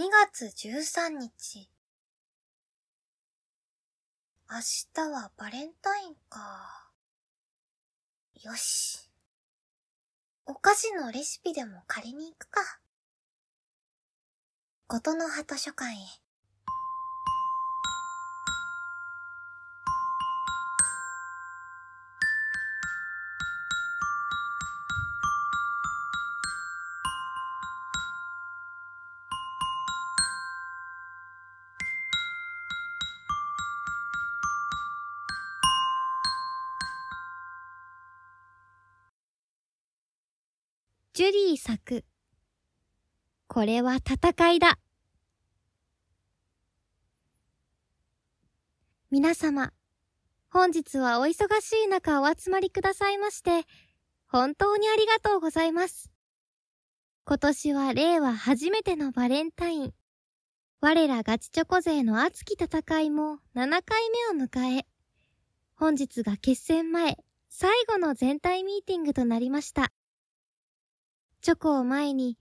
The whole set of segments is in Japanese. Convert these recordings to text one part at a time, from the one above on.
2月13日。明日はバレンタインか。よし。お菓子のレシピでも借りに行くか。ことの葉図書館へ。ジュリー作。これは戦いだ。皆様、本日はお忙しい中お集まりくださいまして、本当にありがとうございます。今年は令和初めてのバレンタイン。我らガチチョコ勢の熱き戦いも7回目を迎え、本日が決戦前、最後の全体ミーティングとなりました。チョコを前に、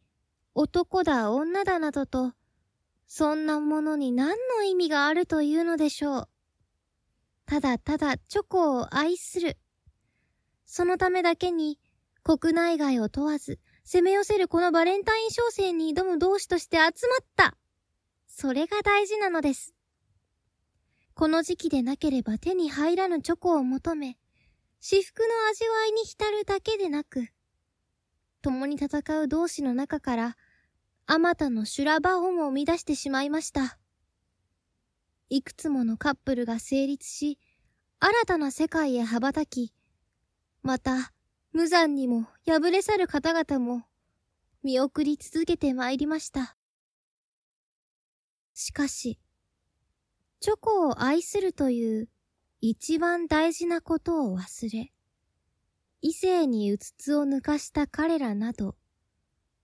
男だ女だなどと、そんなものに何の意味があるというのでしょう。ただただチョコを愛する。そのためだけに、国内外を問わず、攻め寄せるこのバレンタイン商戦に挑む同志として集まった。それが大事なのです。この時期でなければ手に入らぬチョコを求め、至福の味わいに浸るだけでなく、共に戦う同士の中から、あまたの修羅場をも生み出してしまいました。いくつものカップルが成立し、新たな世界へ羽ばたき、また、無残にも敗れ去る方々も、見送り続けて参りました。しかし、チョコを愛するという一番大事なことを忘れ、異性にうつつを抜かした彼らなど、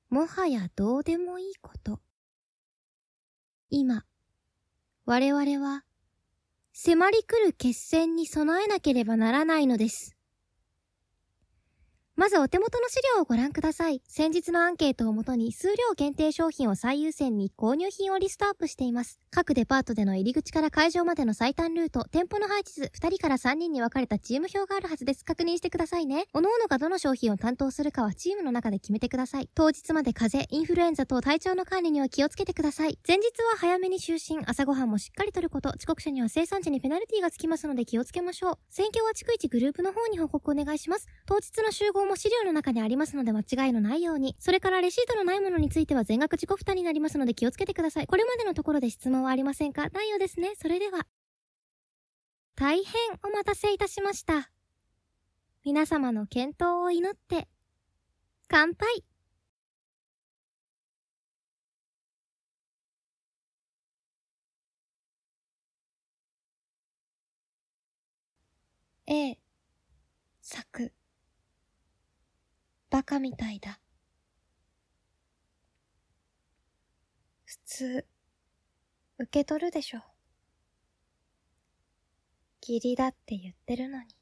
もはやどうでもいいこと。今、我々は、迫り来る決戦に備えなければならないのです。まずお手元の資料をご覧ください。先日のアンケートをもとに数量限定商品を最優先に購入品をリストアップしています。各デパートでの入り口から会場までの最短ルート、店舗の配置図、2人から3人に分かれたチーム表があるはずです。確認してくださいね。各々がどの商品を担当するかはチームの中で決めてください。当日まで風邪、インフルエンザ等体調の管理には気をつけてください。前日は早めに就寝、朝ごはんもしっかりとること、遅刻者には生産時にペナルティがつきますので気をつけましょう。選挙は逐一グループの方に報告お願いします。当日の集合も資料の中にありますので間違いのないように。それからレシートのないものについては全額自己負担になりますので気をつけてください。これまでのところで質問はありませんか？ないようですね。それでは。大変お待たせいたしました。皆様の健闘を祈って、乾杯え作。バカみたいだ。普通、受け取るでしょ。義理だって言ってるのに。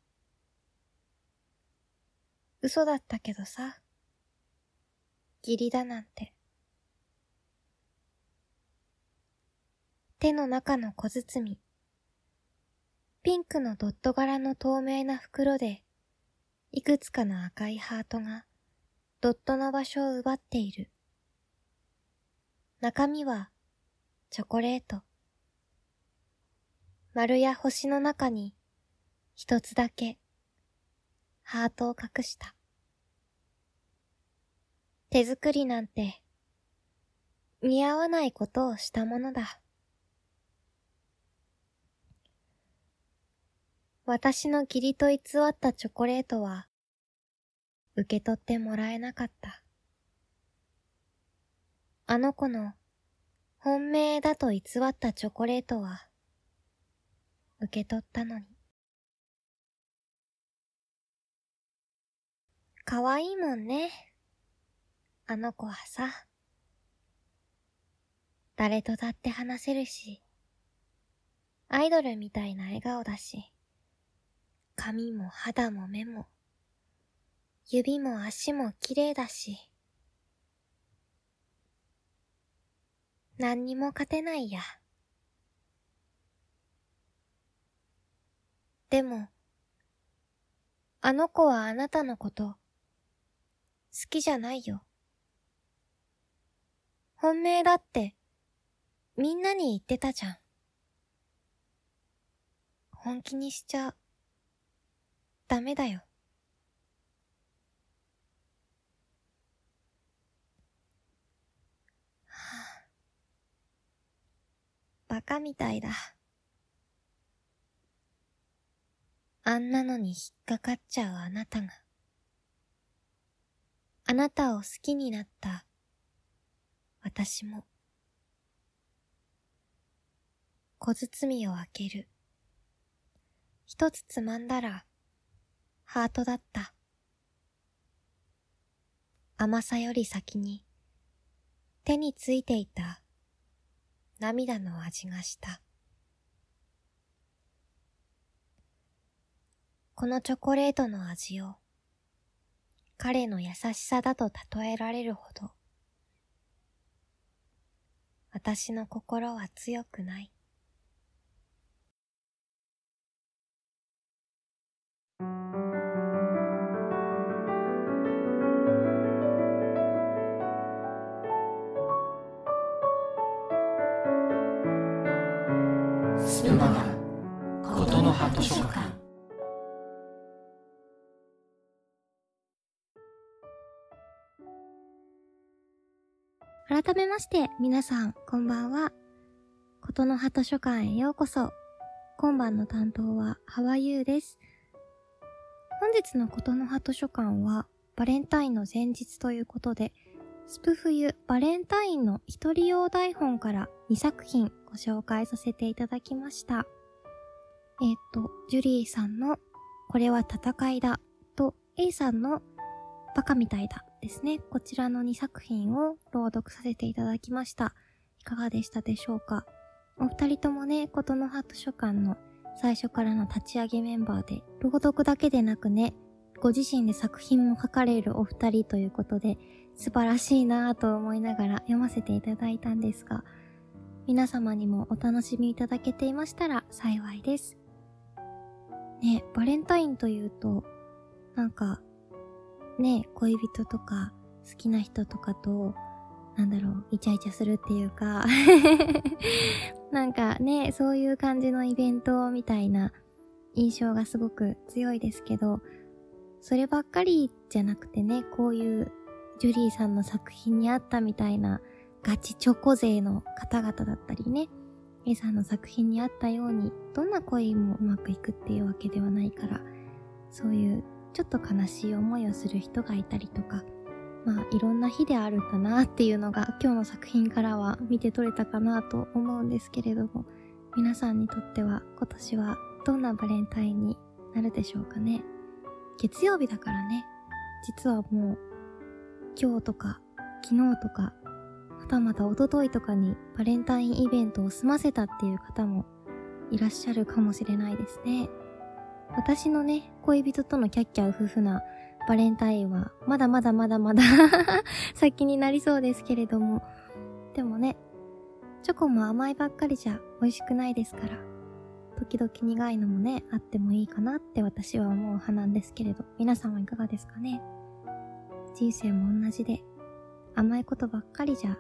嘘だったけどさ。義理だなんて。手の中の小包。ピンクのドット柄の透明な袋で、いくつかの赤いハートがドットの場所を奪っている。中身はチョコレート。丸や星の中に一つだけハートを隠した。手作りなんて似合わないことをしたものだ。私の義理と偽ったチョコレートは受け取ってもらえなかった。あの子の本命だと偽ったチョコレートは受け取ったのに。可愛いもんね。あの子はさ。誰とだって話せるし、アイドルみたいな笑顔だし、髪も肌も目も指も足も綺麗だし。何にも勝てないや。でも、あの子はあなたのこと、好きじゃないよ。本命だって、みんなに言ってたじゃん。本気にしちゃ、ダメだよ。バカみたいだ。あんなのに引っかかっちゃうあなたが。あなたを好きになった私も。小包を開ける。一つつまんだら、ハートだった。甘さより先に、手についていた涙の味がした。このチョコレートの味を彼の優しさだと例えられるほど私の心は強くない。スガことの葉図書館改めまして、皆さん、こんばんは。ことの葉図書館へようこそ。今晩の担当は、ハワユーです。本日のことの葉図書館は、バレンタインの前日ということで、スプ冬バレンタインの一人用台本から2作品ご紹介させていただきました。えっ、ー、と、ジュリーさんのこれは戦いだと A さんのバカみたいだですね。こちらの2作品を朗読させていただきました。いかがでしたでしょうか？お二人ともね、ことの葉図書館の最初からの立ち上げメンバーで、朗読だけでなくね、ご自身で作品も書かれるお二人ということで、素晴らしいなぁと思いながら読ませていただいたんですが、皆様にもお楽しみいただけていましたら幸いです。ね、バレンタインというと、なんか、ね、恋人とか好きな人とかと、なんだろう、イチャイチャするっていうか なんかね、そういう感じのイベントみたいな印象がすごく強いですけど、そればっかりじゃなくてね、こういうジュリーさんの作品にあったみたいなガチチョコ勢の方々だったりね、A さんの作品にあったように、どんな恋もうまくいくっていうわけではないから、そういうちょっと悲しい思いをする人がいたりとか、まあいろんな日であるんだなっていうのが今日の作品からは見て取れたかなと思うんですけれども、皆さんにとっては今年はどんなバレンタインになるでしょうかね。月曜日だからね、実はもう今日とか昨日とか、はたまた一昨日とかにバレンタインイベントを済ませたっていう方もいらっしゃるかもしれないですね。私のね、恋人とのキャッキャウ夫婦なバレンタインは、まだまだまだまだ 先になりそうですけれども、でもね、チョコも甘いばっかりじゃ美味しくないですから、時々苦いのもね、あってもいいかなって私は思う派なんですけれど、皆さんはいかがですかね？人生も同じで、甘いことばっかりじゃ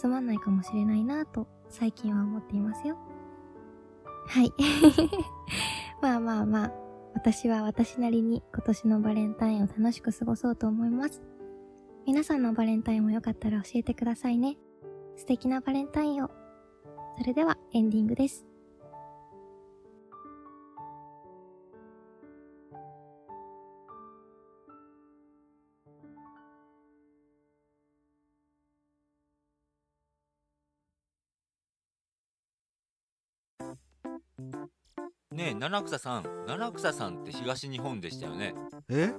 つまんないかもしれないなと最近は思っていますよ。はい。まあまあまあ、私は私なりに今年のバレンタインを楽しく過ごそうと思います。皆さんのバレンタインもよかったら教えてくださいね。素敵なバレンタインを。それではエンディングです。七草さん七草さんって東日本でしたよね。え？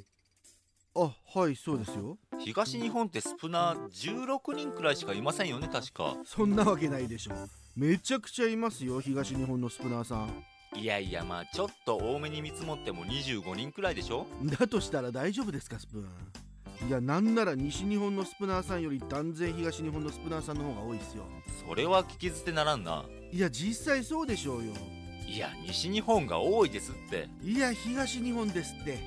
あはいそうですよ。東日本ってスプナー16人くらいしかいませんよね確か。そんなわけないでしょ。めちゃくちゃいますよ東日本のスプナーさん。いやいやまあちょっと多めに見積もっても25人くらいでしょ。だとしたら大丈夫ですかスプーン。いやなんなら西日本のスプナーさんより断然東日本のスプナーさんの方が多いっすよ。それは聞き捨てならんな。いや実際そうでしょうよいや西日本が多いですって。いや東日本ですって。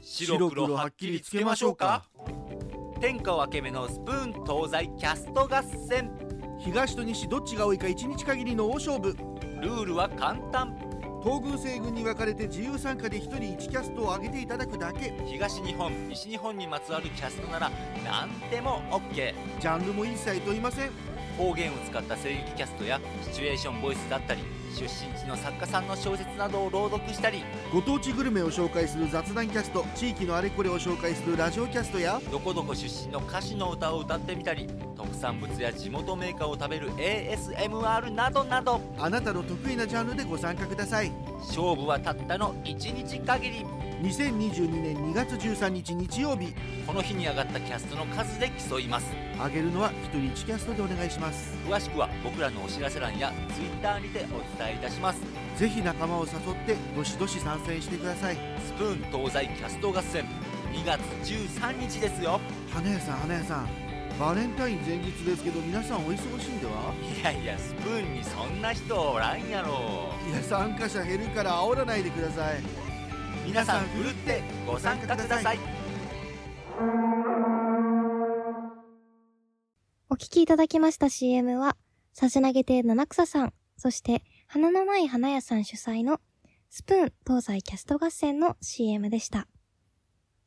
白黒はっきりつけましょうか。天下分け目のスプーン東西キャスト合戦。東と西どっちが多いか1日限りの大勝負。ルールは簡単。東軍西軍に分かれて自由参加で1人1キャストを上げていただくだけ。東日本西日本にまつわるキャストなら何でも OK ジャンルも一切問いません方言を使った声劇キャストやシチュエーションボイスだったり出身地の作家さんの小説などを朗読したりご当地グルメを紹介する雑談キャスト地域のあれこれを紹介するラジオキャストやどこどこ出身の歌手の歌を歌ってみたり特産物や地元メーカーを食べる ASMR などなど。あなたの得意なジャンルでご参加ください。勝負はたったの1日限り。2022年2月13日日曜日。この日に上がったキャストの数で競います。上げるのは1人1キャストでお願いします。詳しくは僕らのお知らせ欄や Twitter にてお伝えいたします。ぜひ仲間を誘ってどしどし参戦してください。スプーン東西キャスト合戦。2月13日ですよ。花屋さん花屋さんバレンタイン前日ですけど皆さんお忙しいんでは？いやいやスプーンにそんな人おらんやろ。いや参加者減るから煽らないでください。皆さんふるってご参加ください。お聞きいただきました CM は、差し投げて七草さん、そして花のない花屋さん主催のスプーン東西キャスト合戦の CM でした。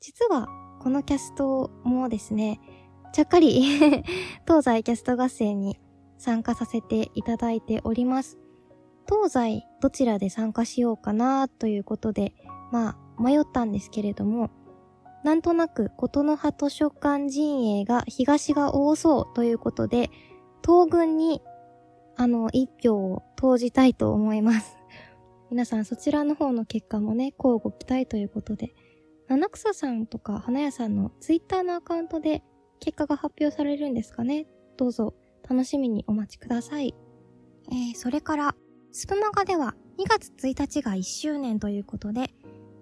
実は、このキャストもですね、ちゃっかり 東西キャスト合戦に参加させていただいております。東西どちらで参加しようかなということで、まあ迷ったんですけれども、なんとなく琴の葉図書館陣営が東が多そうということで、東軍にあの一票を投じたいと思います。皆さんそちらの方の結果もね、交互期待ということで、七草さんとか花屋さんのツイッターのアカウントで結果が発表されるんですかね？どうぞ楽しみにお待ちください。えー、それから、スプマガでは2月1日が1周年ということで、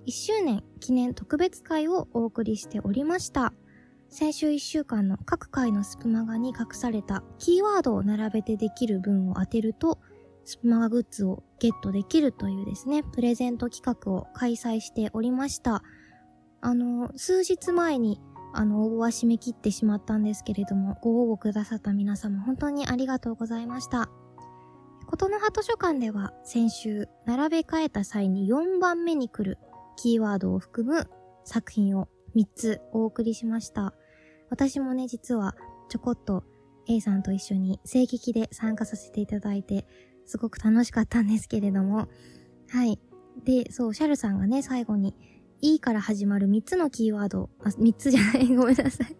1周年記念特別会をお送りしておりました。先週1週間の各回のスプマガに隠されたキーワードを並べてできる文を当てると、スプマガグッズをゲットできるというですね、プレゼント企画を開催しておりました。あの、数日前に、あの、応募は締め切ってしまったんですけれども、ご応募くださった皆様、本当にありがとうございました。ことの葉図書館では、先週、並べ替えた際に4番目に来るキーワードを含む作品を3つお送りしました。私もね、実はちょこっと A さんと一緒に声劇で参加させていただいて、すごく楽しかったんですけれども、はい。で、そう、シャルさんがね、最後に、E から始まる3つのキーワード、あ、3つじゃない、ごめんなさい。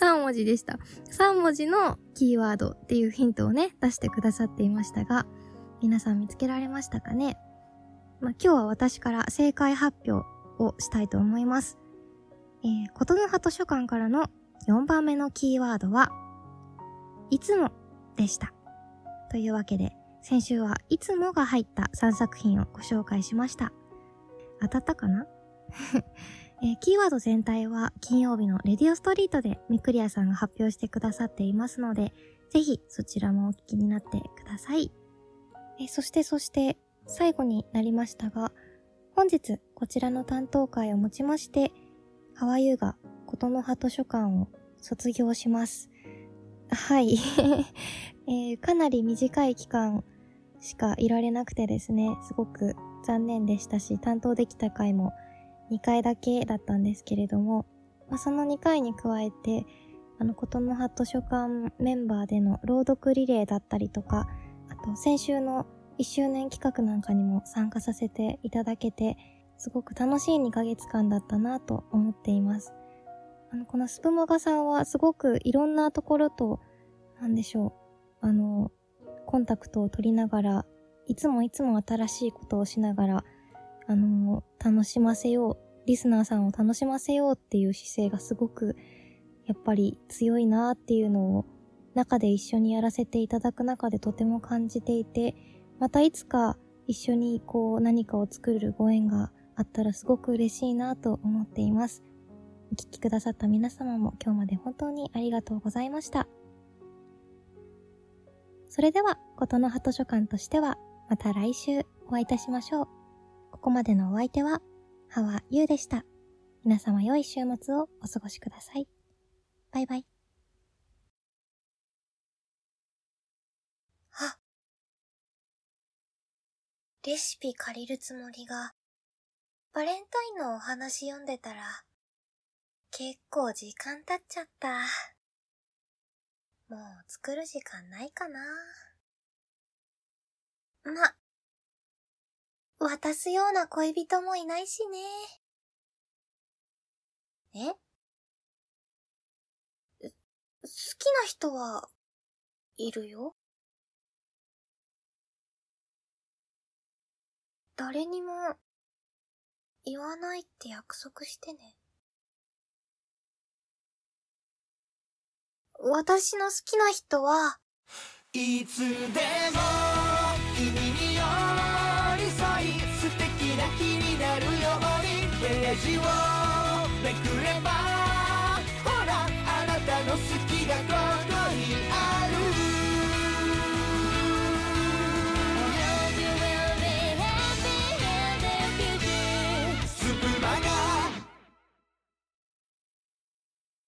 3文字でした。3文字のキーワードっていうヒントをね、出してくださっていましたが、皆さん見つけられましたかね？まあ、今日は私から正解発表をしたいと思います。えー、ことの葉図書館からの4番目のキーワードは、いつもでした。というわけで、先週はいつもが入った3作品をご紹介しました。当たったかな？えーキーワード全体は金曜日のレディオストリートでミクリアさんが発表してくださっていますので、ぜひそちらもお聞きになってください。えーそしてそして最後になりましたが、本日こちらの担当会をもちまして、ハワユーがことの葉図書館を卒業します。はい、えーかなり短い期間しかいられなくてですね、すごく残念でしたし、担当できた回も2回だけだったんですけれども、まあ、その2回に加えて、あの、ことの葉図書館メンバーでの朗読リレーだったりとか、あと先週の1周年企画なんかにも参加させていただけて、すごく楽しい2ヶ月間だったなと思っています。あの、このスプモガさんはすごくいろんなところと、なんでしょう、あの、コンタクトを取りながら、いつもいつも新しいことをしながら、あの、楽しませよう、リスナーさんを楽しませようっていう姿勢がすごく、やっぱり強いなっていうのを、中で一緒にやらせていただく中でとても感じていて、またいつか一緒にこう何かを作るご縁があったらすごく嬉しいなと思っています。お聞きくださった皆様も今日まで本当にありがとうございました。それでは、ことの葉図書館としては、また来週お会いいたしましょう。ここまでのお相手は、ハワユウでした。皆様良い週末をお過ごしください。バイバイ。あ。レシピ借りるつもりが、バレンタインのお話読んでたら、結構時間経っちゃった。もう作る時間ないかな。ま、渡すような恋人もいないしね。え？好きな人は、いるよ？誰にも、言わないって約束してね。私の好きな人は、いつでも字をめくればほらあなたの好きがここにある。